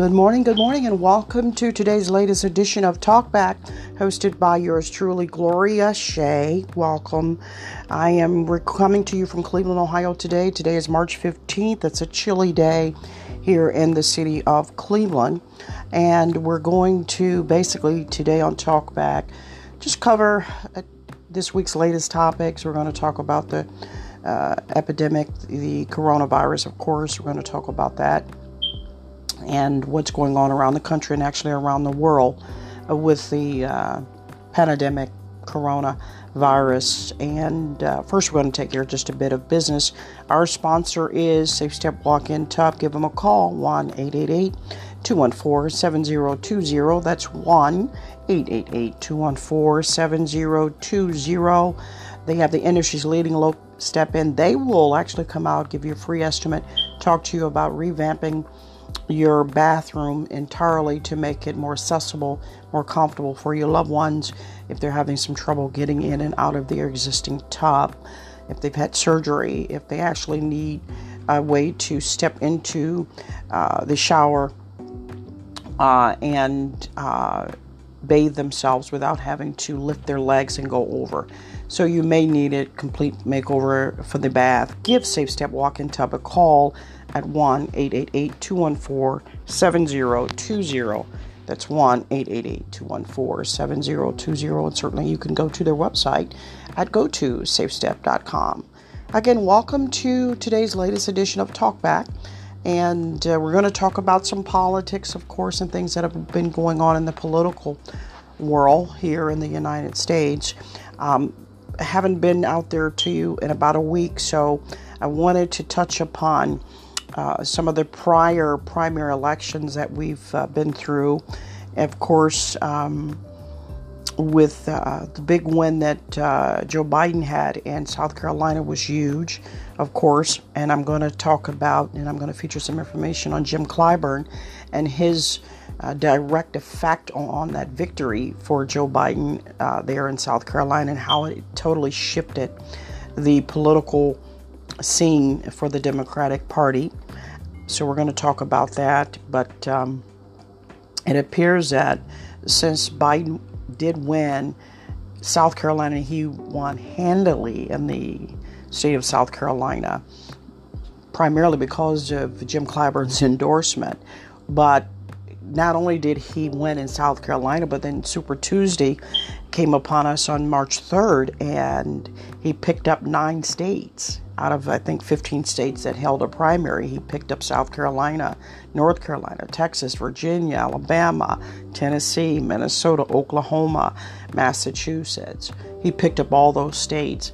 Good morning, good morning, and welcome to today's latest edition of Talkback, hosted by yours truly, Gloria Shea. Welcome. I am coming to you from Cleveland, Ohio today. Today is March 15th. It's a chilly day here in the city of Cleveland, and we're going to basically today on Talkback just cover uh, this week's latest topics. We're going to talk about the uh, epidemic, the coronavirus, of course. We're going to talk about that and what's going on around the country and actually around the world with the uh, pandemic coronavirus. And uh, first, we're going to take care of just a bit of business. Our sponsor is Safe Step Walk In Tub. Give them a call 1 888 214 7020. That's 1 888 214 7020. They have the industry's leading low step in. They will actually come out, give you a free estimate, talk to you about revamping your bathroom entirely to make it more accessible, more comfortable for your loved ones if they're having some trouble getting in and out of their existing tub, if they've had surgery, if they actually need a way to step into uh, the shower uh, and uh, bathe themselves without having to lift their legs and go over. So you may need a complete makeover for the bath. Give Safe Step Walk-in Tub a call at 1 888 214 7020. That's 1 888 214 7020. And certainly you can go to their website at go to safestep.com. Again, welcome to today's latest edition of Talkback. And uh, we're going to talk about some politics, of course, and things that have been going on in the political world here in the United States. Um, haven't been out there to you in about a week, so I wanted to touch upon uh, some of the prior primary elections that we've uh, been through. Of course, um, with uh, the big win that uh, Joe Biden had in South Carolina was huge, of course. And I'm going to talk about, and I'm going to feature some information on Jim Clyburn and his uh, direct effect on, that victory for Joe Biden there in South Carolina and how it totally shifted the political scene for the Democratic Party. So we're going to talk about that. But um, it appears that since Biden did win South Carolina, he won handily in the state of South Carolina, primarily because of Jim Clyburn's endorsement. But not only did he win in South Carolina, but then Super Tuesday came upon us on March 3rd, and he picked up nine states out of I think 15 states that held a primary. He picked up South Carolina, North Carolina, Texas, Virginia, Alabama, Tennessee, Minnesota, Oklahoma, Massachusetts. He picked up all those states.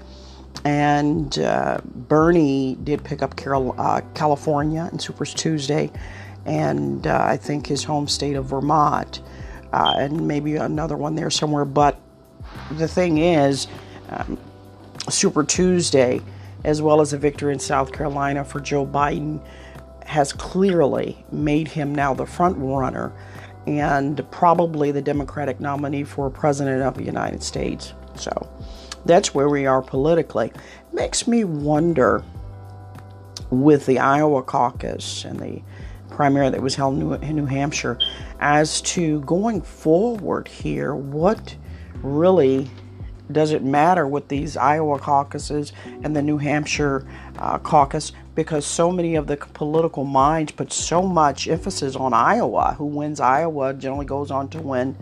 And uh, Bernie did pick up Carol, uh, California in Super Tuesday, and uh, I think his home state of Vermont, uh, and maybe another one there somewhere. But the thing is, um, Super Tuesday as well as a victory in South Carolina for Joe Biden, has clearly made him now the front runner and probably the Democratic nominee for President of the United States. So that's where we are politically. Makes me wonder with the Iowa caucus and the primary that was held in New Hampshire as to going forward here, what really does it matter with these Iowa caucuses and the New Hampshire uh, caucus because so many of the political minds put so much emphasis on Iowa. Who wins Iowa generally goes on to win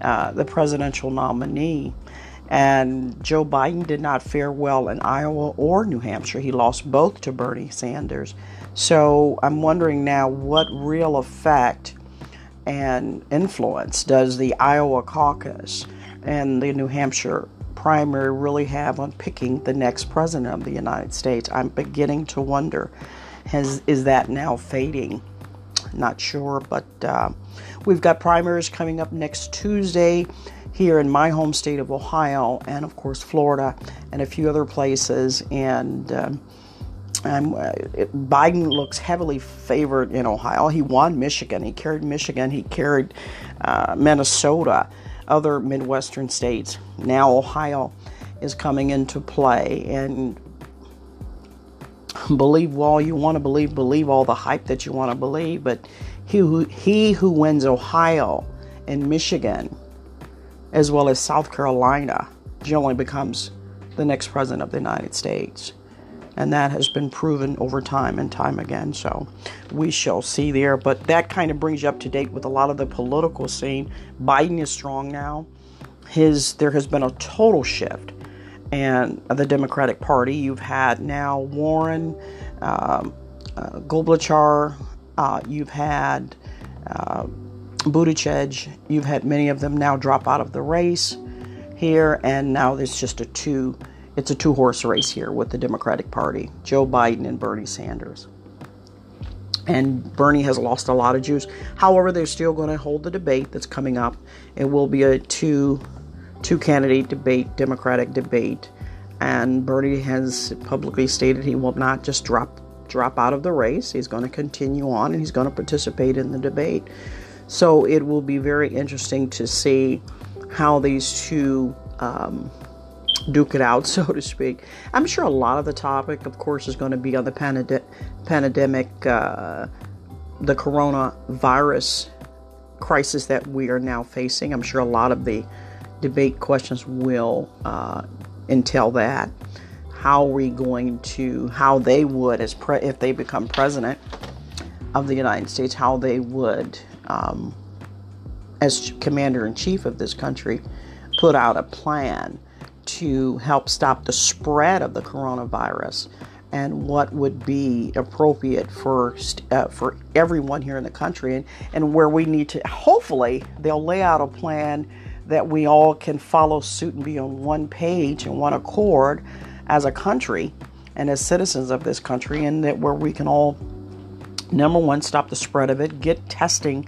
uh, the presidential nominee. And Joe Biden did not fare well in Iowa or New Hampshire. He lost both to Bernie Sanders. So I'm wondering now what real effect and influence does the Iowa caucus and the New Hampshire primary really have on picking the next president of the United States. I'm beginning to wonder has is that now fading? Not sure, but uh, we've got primaries coming up next Tuesday here in my home state of Ohio, and of course Florida, and a few other places. And um, uh, it, Biden looks heavily favored in Ohio. He won Michigan. He carried Michigan. He carried uh, Minnesota other Midwestern states. Now Ohio is coming into play, and believe all you want to believe, believe all the hype that you want to believe, but he who, he who wins Ohio and Michigan, as well as South Carolina, generally becomes the next president of the United States. And that has been proven over time and time again. So we shall see there. But that kind of brings you up to date with a lot of the political scene. Biden is strong now. His there has been a total shift, and the Democratic Party. You've had now Warren, um, uh, uh, you've had uh, Buttigieg, you've had many of them now drop out of the race here, and now there's just a two. It's a two-horse race here with the Democratic Party: Joe Biden and Bernie Sanders. And Bernie has lost a lot of Jews. However, they're still going to hold the debate that's coming up. It will be a two two candidate debate, Democratic debate, and Bernie has publicly stated he will not just drop drop out of the race. He's going to continue on and he's going to participate in the debate. So it will be very interesting to see how these two um, duke it out, so to speak. I'm sure a lot of the topic, of course, is going to be on the pandemic, uh, the coronavirus crisis that we are now facing. I'm sure a lot of the debate questions will uh, entail that. How are we going to, how they would, as pre- if they become president of the United States, how they would, um, as commander in chief of this country, put out a plan to help stop the spread of the coronavirus and what would be appropriate for uh, for everyone here in the country and, and where we need to hopefully they'll lay out a plan that we all can follow suit and be on one page and one accord as a country and as citizens of this country, and that where we can all, number one, stop the spread of it, get testing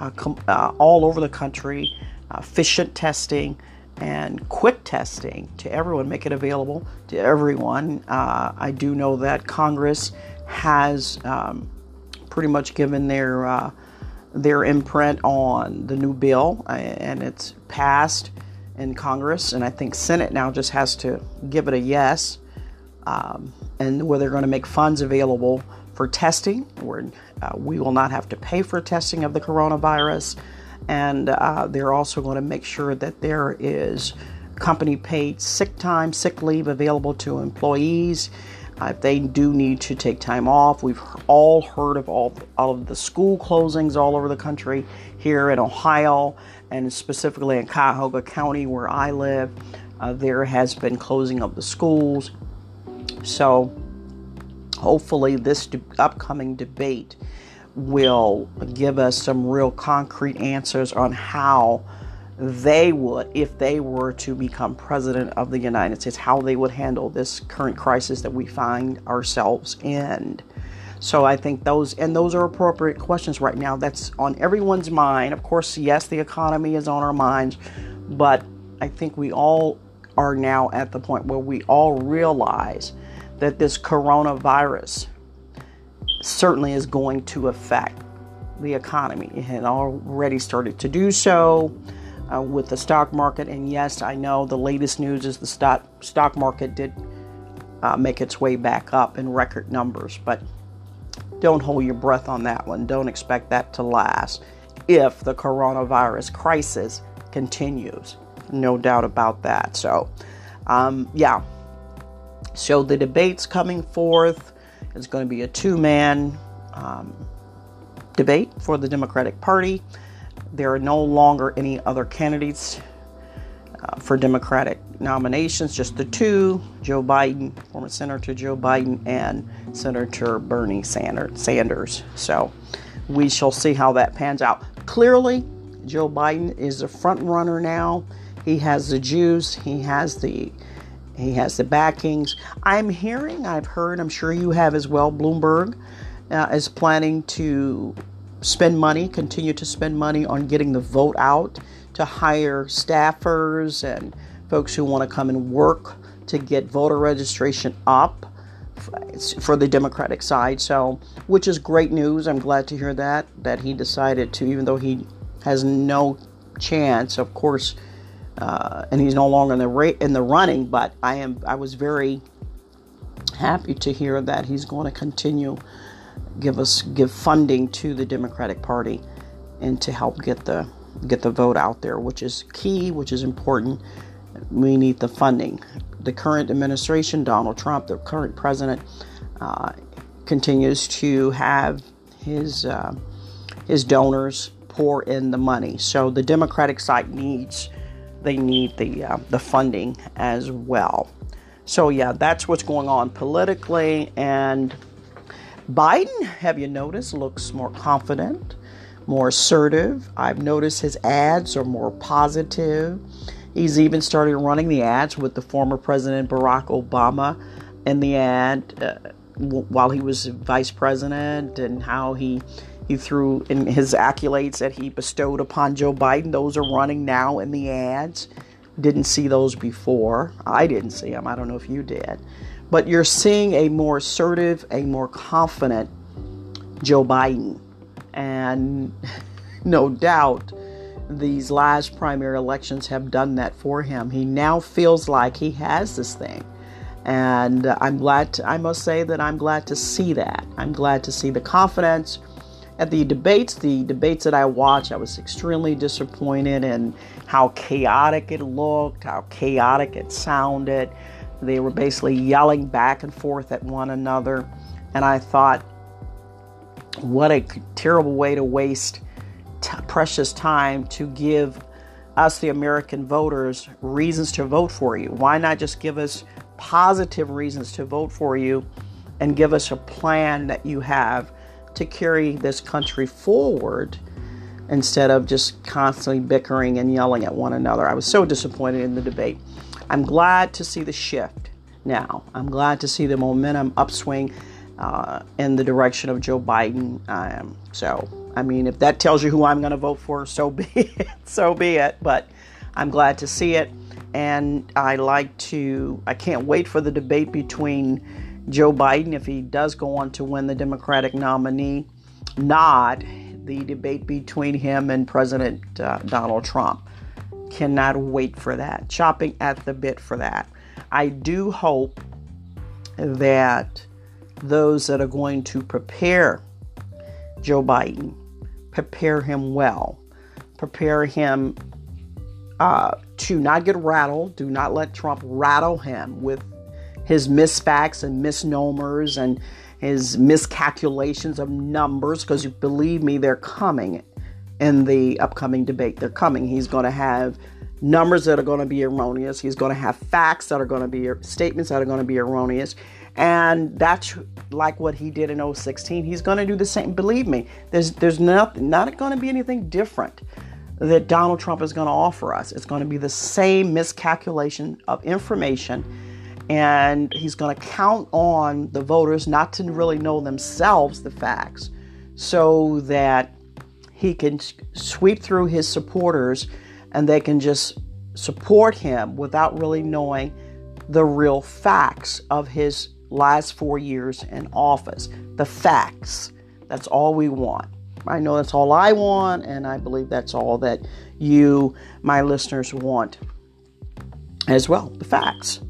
uh, com- uh, all over the country, efficient testing and quick testing to everyone, make it available to everyone. Uh, I do know that Congress has um, pretty much given their uh, their imprint on the new bill, uh, and it's passed in Congress, and I think Senate now just has to give it a yes, um, and where they're going to make funds available for testing, where uh, we will not have to pay for testing of the coronavirus, and uh, they're also going to make sure that there is company paid sick time, sick leave available to employees uh, if they do need to take time off. We've all heard of all, all of the school closings all over the country here in Ohio and specifically in Cuyahoga County where I live. Uh, there has been closing of the schools. So hopefully, this de- upcoming debate will give us some real concrete answers on how they would, if they were to become president of the United States, how they would handle this current crisis that we find ourselves in. So I think those and those are appropriate questions right now. That's on everyone's mind. Of course, yes, the economy is on our minds, but I think we all are now at the point where we all realize that this coronavirus certainly is going to affect the economy. It had already started to do so uh, with the stock market. And yes, I know the latest news is the stock stock market did uh, make its way back up in record numbers, but don't hold your breath on that one. Don't expect that to last if the coronavirus crisis continues. No doubt about that. So, um, yeah. So the debates coming forth is going to be a two-man um, debate for the Democratic Party. There are no longer any other candidates uh, for Democratic nominations, just the two Joe Biden, former Senator Joe Biden, and Senator Bernie Sanders. So we shall see how that pans out. Clearly, Joe Biden is a front runner now. He has the juice, he has the he has the backings. I'm hearing, I've heard, I'm sure you have as well. Bloomberg uh, is planning to spend money, continue to spend money on getting the vote out to hire staffers and folks who want to come and work to get voter registration up for the Democratic side. So, which is great news. I'm glad to hear that that he decided to, even though he has no chance, of course, uh, and he's no longer in the ra- in the running. But I am I was very happy to hear that he's going to continue give us give funding to the Democratic Party and to help get the get the vote out there, which is key, which is important. We need the funding. The current administration, Donald Trump, the current president, uh, continues to have his uh, his donors pour in the money. So the Democratic side needs they need the uh, the funding as well. So yeah, that's what's going on politically. And Biden, have you noticed, looks more confident, more assertive. I've noticed his ads are more positive. He's even started running the ads with the former President Barack Obama in the ad uh, while he was vice president and how he he threw in his accolades that he bestowed upon Joe Biden. Those are running now in the ads. Didn't see those before. I didn't see them. I don't know if you did. But you're seeing a more assertive, a more confident Joe Biden. And no doubt these last primary elections have done that for him. He now feels like he has this thing. And I'm glad, to, I must say that I'm glad to see that. I'm glad to see the confidence at the debates, the debates that I watched, I was extremely disappointed in how chaotic it looked, how chaotic it sounded. They were basically yelling back and forth at one another. And I thought, what a terrible way to waste t- precious time to give us, the American voters, reasons to vote for you. Why not just give us positive reasons to vote for you and give us a plan that you have to carry this country forward instead of just constantly bickering and yelling at one another. I was so disappointed in the debate. I'm glad to see the shift now. I'm glad to see the momentum upswing uh, in the direction of Joe Biden. Um, so, I mean, if that tells you who I'm going to vote for, so be it. so be it. But I'm glad to see it. And I like to, I can't wait for the debate between Joe Biden, if he does go on to win the Democratic nominee, not the debate between him and President uh, Donald Trump. Cannot wait for that. Chopping at the bit for that. I do hope that those that are going to prepare Joe Biden prepare him well, prepare him uh, to not get rattled. Do not let Trump rattle him with his misfacts and misnomers and his miscalculations of numbers, because believe me, they're coming in the upcoming debate. They're coming. He's going to have numbers that are going to be erroneous. He's going to have facts that are going to be er, statements that are going to be erroneous. And that's like what he did in 016. He's going to do the same. Believe me, there's there's not not going to be anything different that Donald Trump is going to offer us. It's going to be the same miscalculation of information and he's going to count on the voters not to really know themselves the facts so that he can sweep through his supporters and they can just support him without really knowing the real facts of his last four years in office. The facts. That's all we want. I know that's all I want, and I believe that's all that you, my listeners, want as well. The facts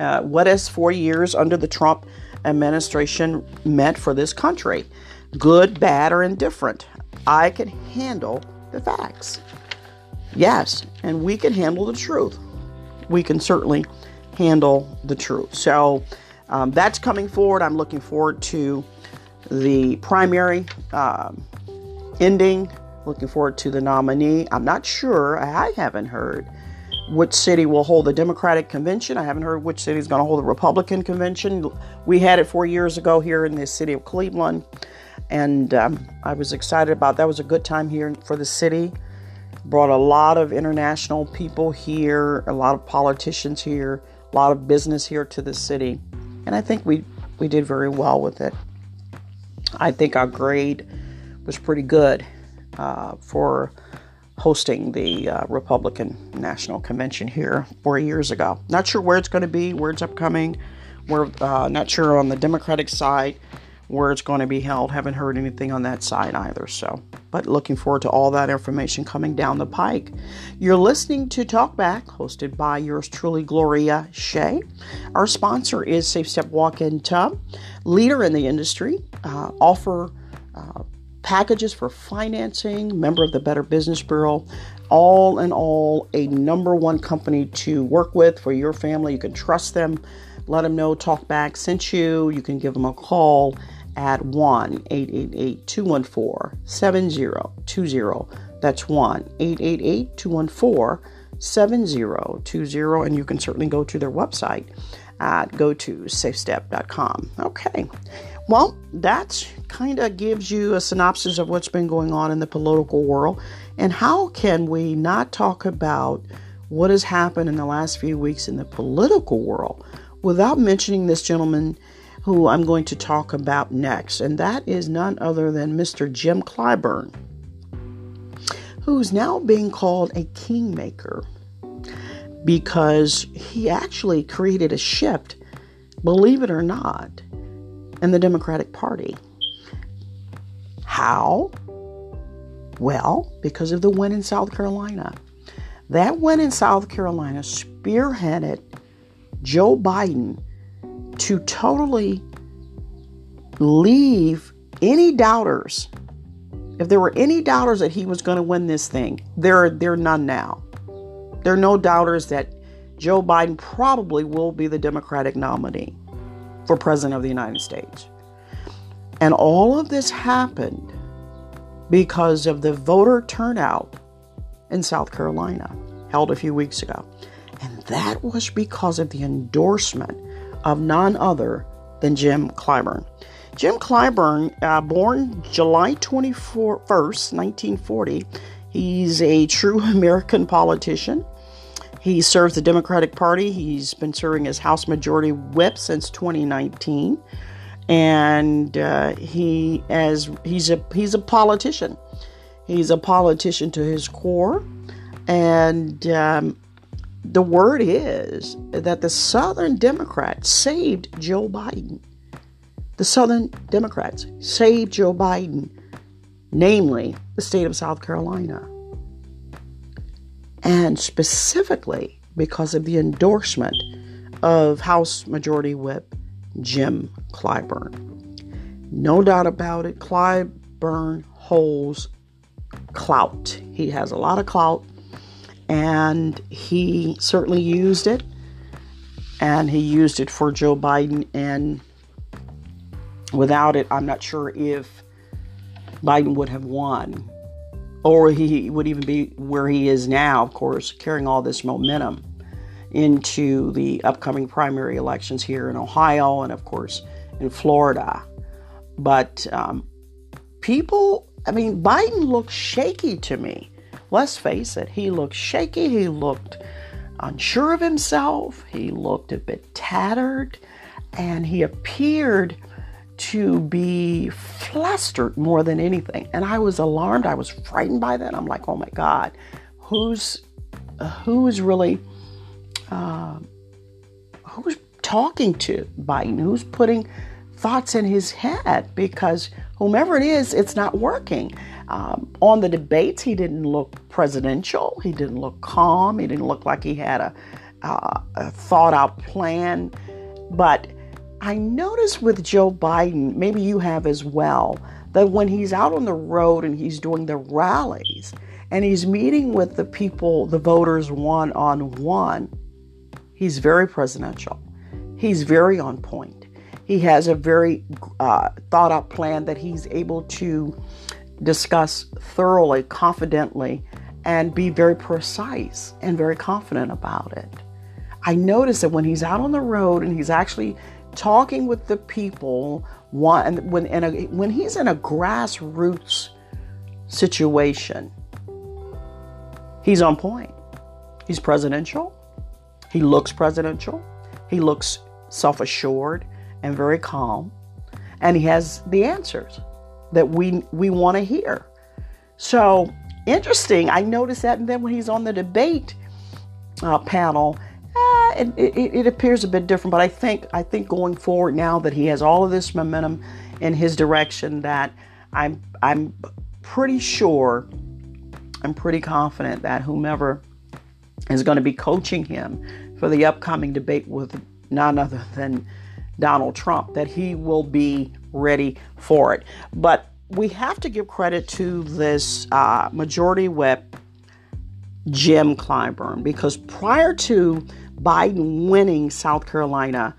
uh, what has four years under the Trump administration meant for this country good, bad, or indifferent. I can handle the facts. Yes, and we can handle the truth. We can certainly handle the truth. So um, that's coming forward. I'm looking forward to the primary um, ending. Looking forward to the nominee. I'm not sure. I haven't heard which city will hold the Democratic convention. I haven't heard which city is going to hold the Republican convention. We had it four years ago here in the city of Cleveland, and um, I was excited about that. Was a good time here for the city. Brought a lot of international people here, a lot of politicians here, a lot of business here to the city, and I think we we did very well with it. I think our grade was pretty good uh, for hosting the uh, Republican National Convention here four years ago. Not sure where it's going to be, where it's upcoming. We're uh, not sure on the Democratic side where it's going to be held. Haven't heard anything on that side either. So, but looking forward to all that information coming down the pike. You're listening to Talkback, hosted by yours truly, Gloria Shea. Our sponsor is Safe Step Walk In Tub, leader in the industry uh, offer uh, packages for financing, member of the Better Business Bureau. All in all, a number one company to work with for your family. You can trust them. Let them know TalkBack sent you. You can give them a call at 1 888 214 7020. That's 1 888 214 7020. And you can certainly go to their website at go to safestep.com. Okay. Well, that kind of gives you a synopsis of what's been going on in the political world. And how can we not talk about what has happened in the last few weeks in the political world without mentioning this gentleman who I'm going to talk about next? And that is none other than Mr. Jim Clyburn, who's now being called a kingmaker because he actually created a shift, believe it or not, in the Democratic Party. How? Well, because of the win in South Carolina. That win in South Carolina spearheaded Joe Biden to totally leave any doubters. If there were any doubters that he was going to win this thing, there, are, there are none now. There are no doubters that Joe Biden probably will be the Democratic nominee for President of the United States. And all of this happened because of the voter turnout in South Carolina held a few weeks ago. And that was because of the endorsement of none other than Jim Clyburn. Jim Clyburn, uh, born July 21st, 1940, he's a true American politician. He serves the Democratic Party. He's been serving as House Majority Whip since 2019, and uh, he as he's a he's a politician. He's a politician to his core, and um, the word is that the Southern Democrats saved Joe Biden. The Southern Democrats saved Joe Biden, namely the state of South Carolina and specifically because of the endorsement of House Majority Whip Jim Clyburn. No doubt about it, Clyburn holds clout. He has a lot of clout, and he certainly used it. And he used it for Joe Biden. And without it, I'm not sure if Biden would have won or he would even be where he is now, of course, carrying all this momentum into the upcoming primary elections here in Ohio and, of course, in Florida. But um, people, I mean, Biden looked shaky to me. Let's face it, he looked shaky. He looked unsure of himself. He looked a bit tattered. And he appeared to be flustered more than anything. And I was alarmed. I was frightened by that. I'm like, oh my God, who's uh, who is really uh, who's talking to Biden? Who's putting thoughts in his head? Because whomever it is, it's not working. Um, on the debates, he didn't look presidential. He didn't look calm. He didn't look like he had a, uh, a thought out plan. But I notice with Joe Biden, maybe you have as well, that when he's out on the road and he's doing the rallies and he's meeting with the people, the voters one on one, he's very presidential. He's very on point. He has a very uh, thought out plan that he's able to discuss thoroughly, confidently, and be very precise and very confident about it. I notice that when he's out on the road and he's actually talking with the people one when a, when he's in a grassroots situation he's on point. He's presidential. He looks presidential. He looks self-assured and very calm. And he has the answers that we we want to hear. So interesting i noticed that and then when he's on the debate uh, panel it, it, it, appears a bit different, but I think I think going forward now that he has all of this momentum in his direction, that I'm I'm pretty sure, I'm pretty confident that whomever is going to be coaching him for the upcoming debate with none other than Donald Trump, that he will be ready for it. But we have to give credit to this uh, majority whip, Jim Clyburn, because prior to Biden winning South Carolina,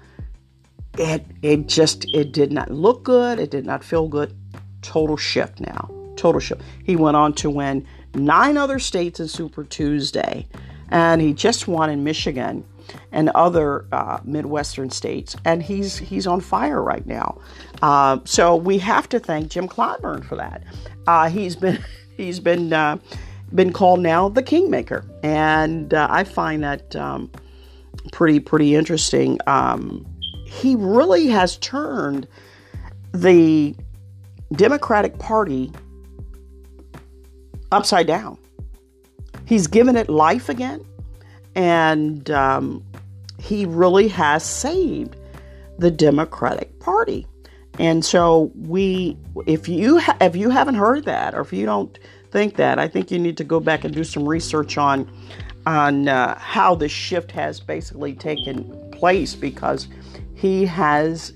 it it just it did not look good. It did not feel good. Total shift now. Total shift. He went on to win nine other states in Super Tuesday, and he just won in Michigan and other uh, Midwestern states, and he's he's on fire right now. Uh, so we have to thank Jim Clyburn for that. Uh, he's been he's been uh, been called now the kingmaker, and uh, I find that um, pretty pretty interesting. Um, he really has turned the Democratic Party upside down. He's given it life again, and um, he really has saved the Democratic Party. And so we, if you ha- if you haven't heard that, or if you don't think that, I think you need to go back and do some research on on uh, how this shift has basically taken place because he has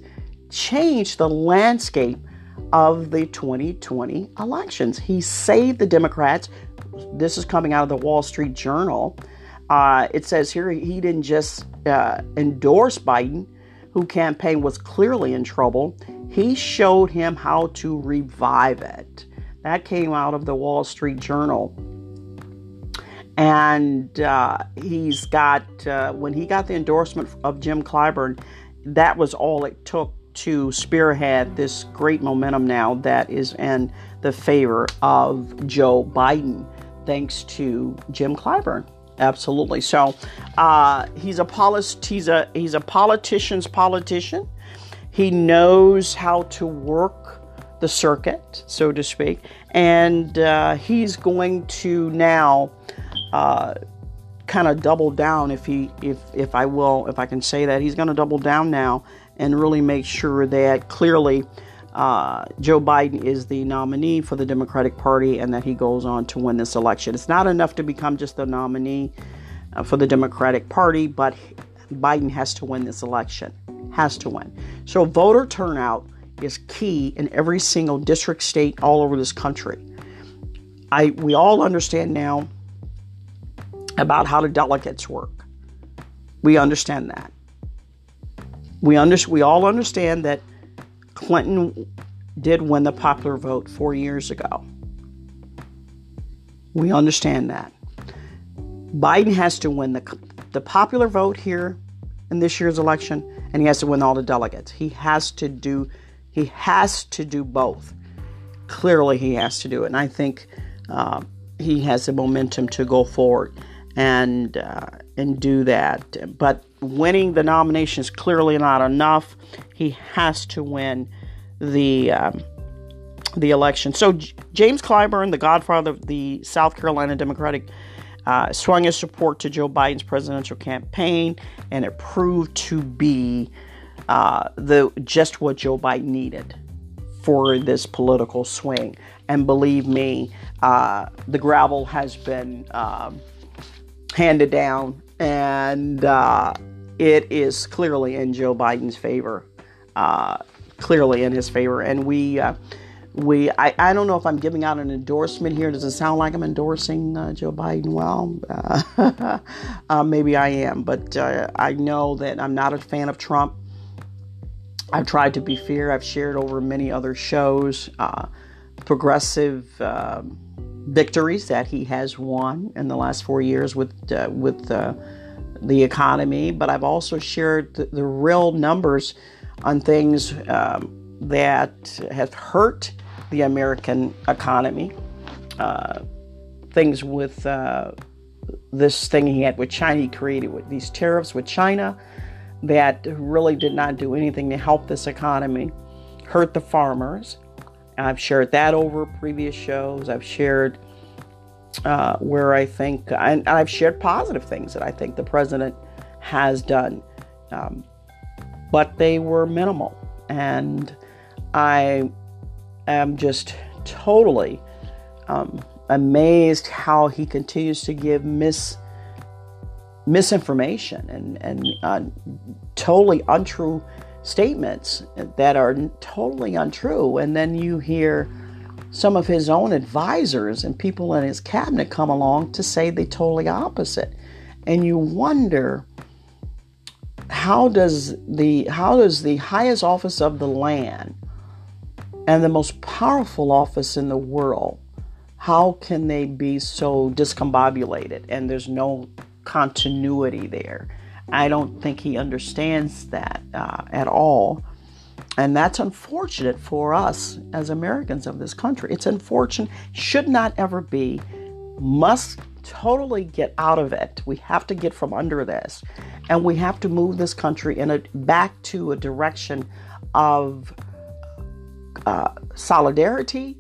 changed the landscape of the 2020 elections. He saved the Democrats. This is coming out of the Wall Street Journal. Uh, it says here he didn't just uh, endorse Biden, who campaign was clearly in trouble. He showed him how to revive it. That came out of the Wall Street Journal. And uh, he's got, uh, when he got the endorsement of Jim Clyburn, that was all it took to spearhead this great momentum now that is in the favor of Joe Biden, thanks to Jim Clyburn. Absolutely. So uh, he's a he's a he's a politician's politician. He knows how to work the circuit, so to speak, and uh, he's going to now uh, kind of double down, if he if if I will, if I can say that, he's going to double down now and really make sure that clearly uh, Joe Biden is the nominee for the Democratic Party and that he goes on to win this election. It's not enough to become just the nominee uh, for the Democratic Party, but Biden has to win this election. Has to win. So voter turnout is key in every single district, state, all over this country. I we all understand now about how the delegates work. We understand that. We under, we all understand that Clinton did win the popular vote four years ago. We understand that. Biden has to win the, the popular vote here in this year's election, and he has to win all the delegates. He has to do he has to do both. Clearly, he has to do it, and I think uh, he has the momentum to go forward and uh, and do that. But winning the nomination is clearly not enough. He has to win the um, the election. So J- James Clyburn, the godfather of the South Carolina Democratic, uh, swung his support to Joe Biden's presidential campaign, and it proved to be uh, the just what Joe Biden needed for this political swing. And believe me, uh, the gravel has been um, handed down, and uh, it is clearly in Joe Biden's favor. Uh, clearly in his favor, and we. Uh, we, I, I don't know if I'm giving out an endorsement here. Does it sound like I'm endorsing uh, Joe Biden? Well, uh, uh, maybe I am, but I know that I'm not a fan of Trump. I've tried to be fair. I've shared over many other shows progressive um, victories that he has won in the last four years with uh, with uh, the economy, but I've also shared the, the real numbers on things um, that have hurt the American economy. Uh, things with uh, this thing he had with China, he created with these tariffs with China that really did not do anything to help this economy, hurt the farmers. I've shared that over previous shows. I've shared uh, where I think, and I've shared positive things that I think the president has done, um, but they were minimal. And I am just totally um, amazed how he continues to give mis misinformation and and uh, totally untrue statements that are totally untrue. And then you hear some of his own advisors and people in his cabinet come along to say the totally opposite. And you wonder how does the how does the highest office of the land and the most powerful office in the world how can they be so discombobulated and there's no continuity there i don't think he understands that uh, at all. And that's unfortunate for us as americans of this country. It's unfortunate should not ever be. Must totally get out of it. We have to get from under this. And we have to move this country in a back to a direction of uh, solidarity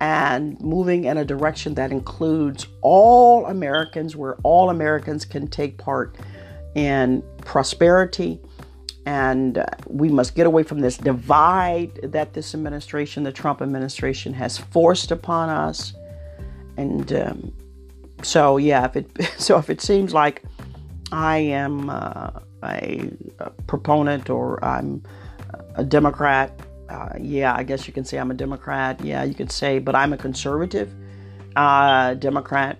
and moving in a direction that includes all Americans, where all Americans can take part in prosperity. And uh, we must get away from this divide that this administration, the Trump administration, has forced upon us. And um, so, yeah, if it so if it seems like I am uh, a, a proponent or I'm a Democrat uh, yeah, I guess you can say I'm a Democrat. Yeah, you could say, but I'm a conservative uh, Democrat.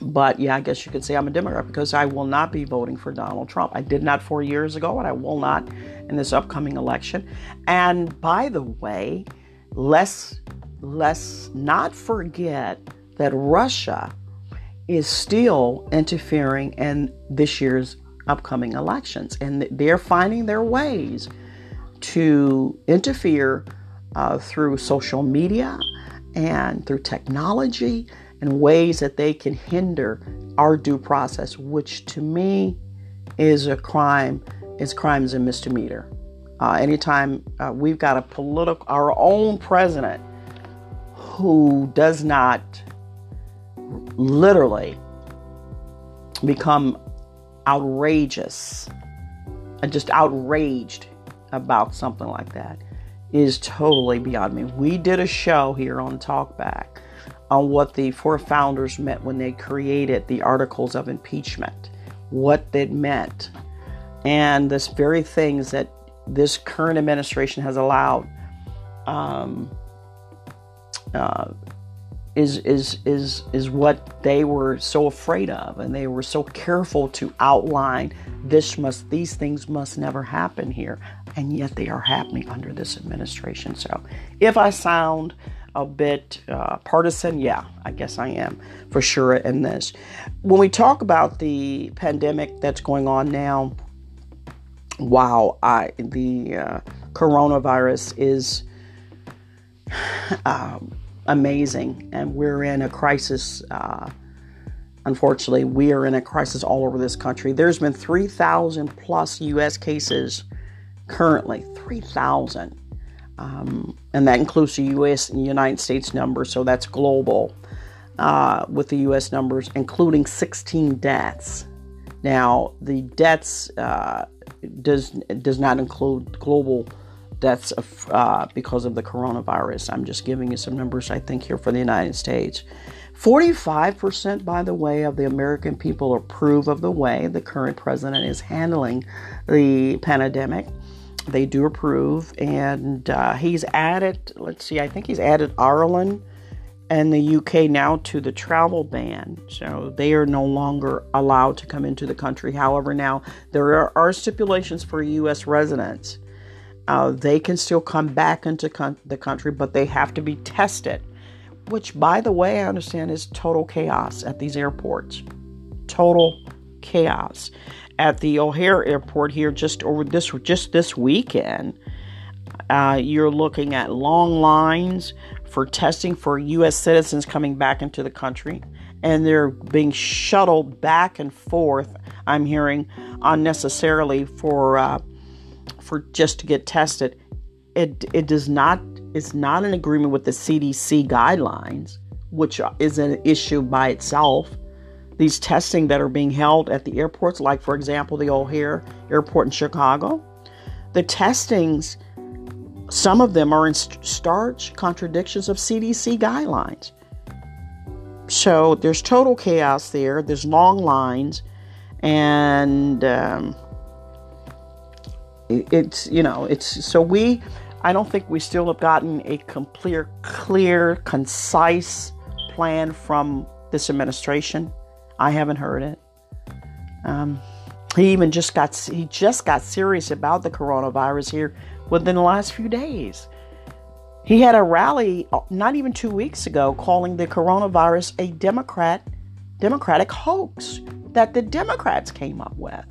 But yeah, I guess you could say I'm a Democrat because I will not be voting for Donald Trump. I did not four years ago, and I will not in this upcoming election. And by the way, let's let's not forget that Russia is still interfering in this year's upcoming elections, and they're finding their ways to interfere uh, through social media and through technology in ways that they can hinder our due process, which to me is a crime, is crimes and misdemeanor. Uh, anytime uh, we've got a political, our own president who does not literally become outrageous and just outraged about something like that is totally beyond me. We did a show here on Talkback on what the four founders meant when they created the articles of impeachment, what it meant, and this very things that this current administration has allowed um, uh, is is is is what they were so afraid of and they were so careful to outline this must these things must never happen here. And yet they are happening under this administration. So if i sound a bit uh, partisan yeah i guess i am for sure in this when we talk about the pandemic that's going on now wow i the uh, coronavirus is um, amazing. And we're in a crisis. Uh, unfortunately, we are in a crisis all over this country. There's been 3,000 plus U.S. cases currently, 3,000. Um, and that includes the U.S. and United States numbers, so that's global uh, with the U.S. numbers, including 16 deaths. Now, the deaths uh, does does not include global deaths of, uh, because of the coronavirus. I'm just giving you some numbers, I think, here for the United States. 45%, by the way, of the American people approve of the way the current president is handling the pandemic. They do approve, and uh, he's added, let's see, I think he's added Ireland and the UK now to the travel ban. So they are no longer allowed to come into the country. However, now there are, are stipulations for US residents uh, they can still come back into con- the country, but they have to be tested. Which, by the way, I understand is total chaos at these airports. Total chaos at the O'Hare Airport here. Just over this, just this weekend, uh, you're looking at long lines for testing for U.S. citizens coming back into the country, and they're being shuttled back and forth. I'm hearing unnecessarily for. Uh, for just to get tested, it it does not it's not in agreement with the CDC guidelines, which is an issue by itself. These testing that are being held at the airports, like for example the O'Hare Airport in Chicago, the testings, some of them are in starch contradictions of CDC guidelines. So there's total chaos there. There's long lines, and um, it's you know it's so we I don't think we still have gotten a clear, clear, concise plan from this administration. I haven't heard it. Um, he even just got he just got serious about the coronavirus here within the last few days. He had a rally uh, not even two weeks ago calling the coronavirus a Democrat Democratic hoax that the Democrats came up with.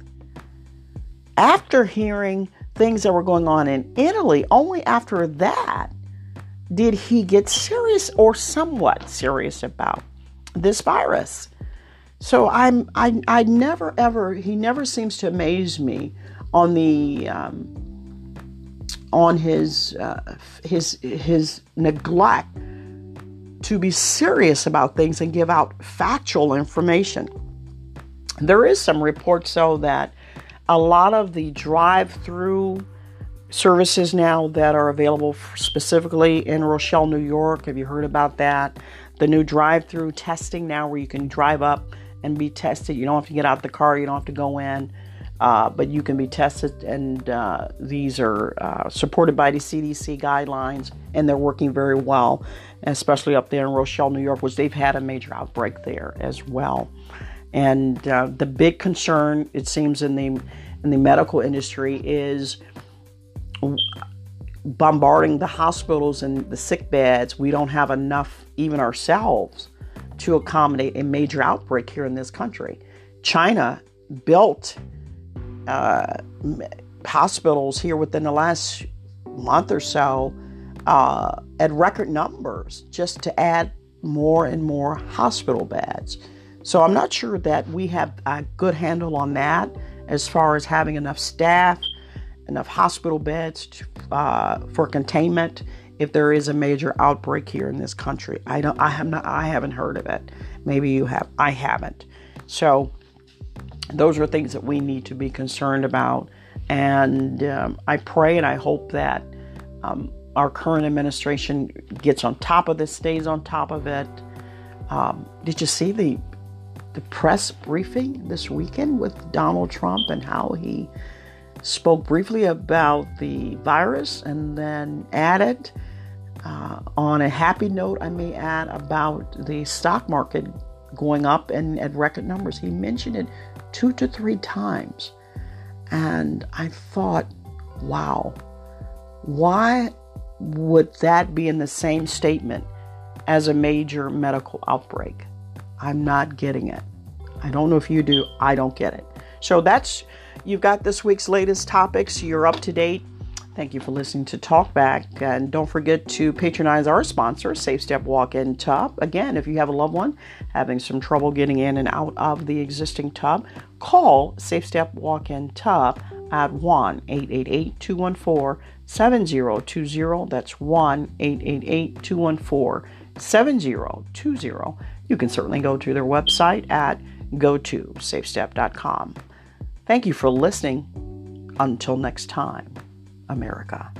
After hearing things that were going on in Italy, only after that did he get serious or somewhat serious about this virus. So I'm I I never ever he never seems to amaze me on the um, on his uh, his his neglect to be serious about things and give out factual information. There is some reports though that a lot of the drive-through services now that are available specifically in Rochelle, New York. Have you heard about that? The new drive-through testing now, where you can drive up and be tested. You don't have to get out the car. You don't have to go in. Uh, but you can be tested, and uh, these are uh, supported by the CDC guidelines, and they're working very well, especially up there in Rochelle, New York, which they've had a major outbreak there as well. And uh, the big concern, it seems, in the in the medical industry is bombarding the hospitals and the sick beds. We don't have enough, even ourselves, to accommodate a major outbreak here in this country. China built uh, hospitals here within the last month or so uh, at record numbers just to add more and more hospital beds. So I'm not sure that we have a good handle on that as far as having enough staff, enough hospital beds to, uh, for containment if there is a major outbreak here in this country. I don't. I have not. I haven't heard of it. Maybe you have. I haven't. So those are things that we need to be concerned about. And um, I pray and I hope that um, our current administration gets on top of this, stays on top of it. Um, did you see the the press briefing this weekend with Donald Trump and how he spoke briefly about the virus and then added uh, on a happy note, I may add about the stock market going up and at record numbers. He mentioned it two to three times. And I thought, wow, why would that be in the same statement as a major medical outbreak? I'm not getting it. I don't know if you do. I don't get it. So that's, you've got this week's latest topics. You're up to date. Thank you for listening to Talkback. And don't forget to patronize our sponsor, Safe Step Walk In Tub. Again, if you have a loved one having some trouble getting in and out of the existing tub, call Safe Step Walk In Tub at 1 888 214 7020. That's 1 888 214 7020. You can certainly go to their website at go to safestep.com. Thank you for listening. Until next time. America.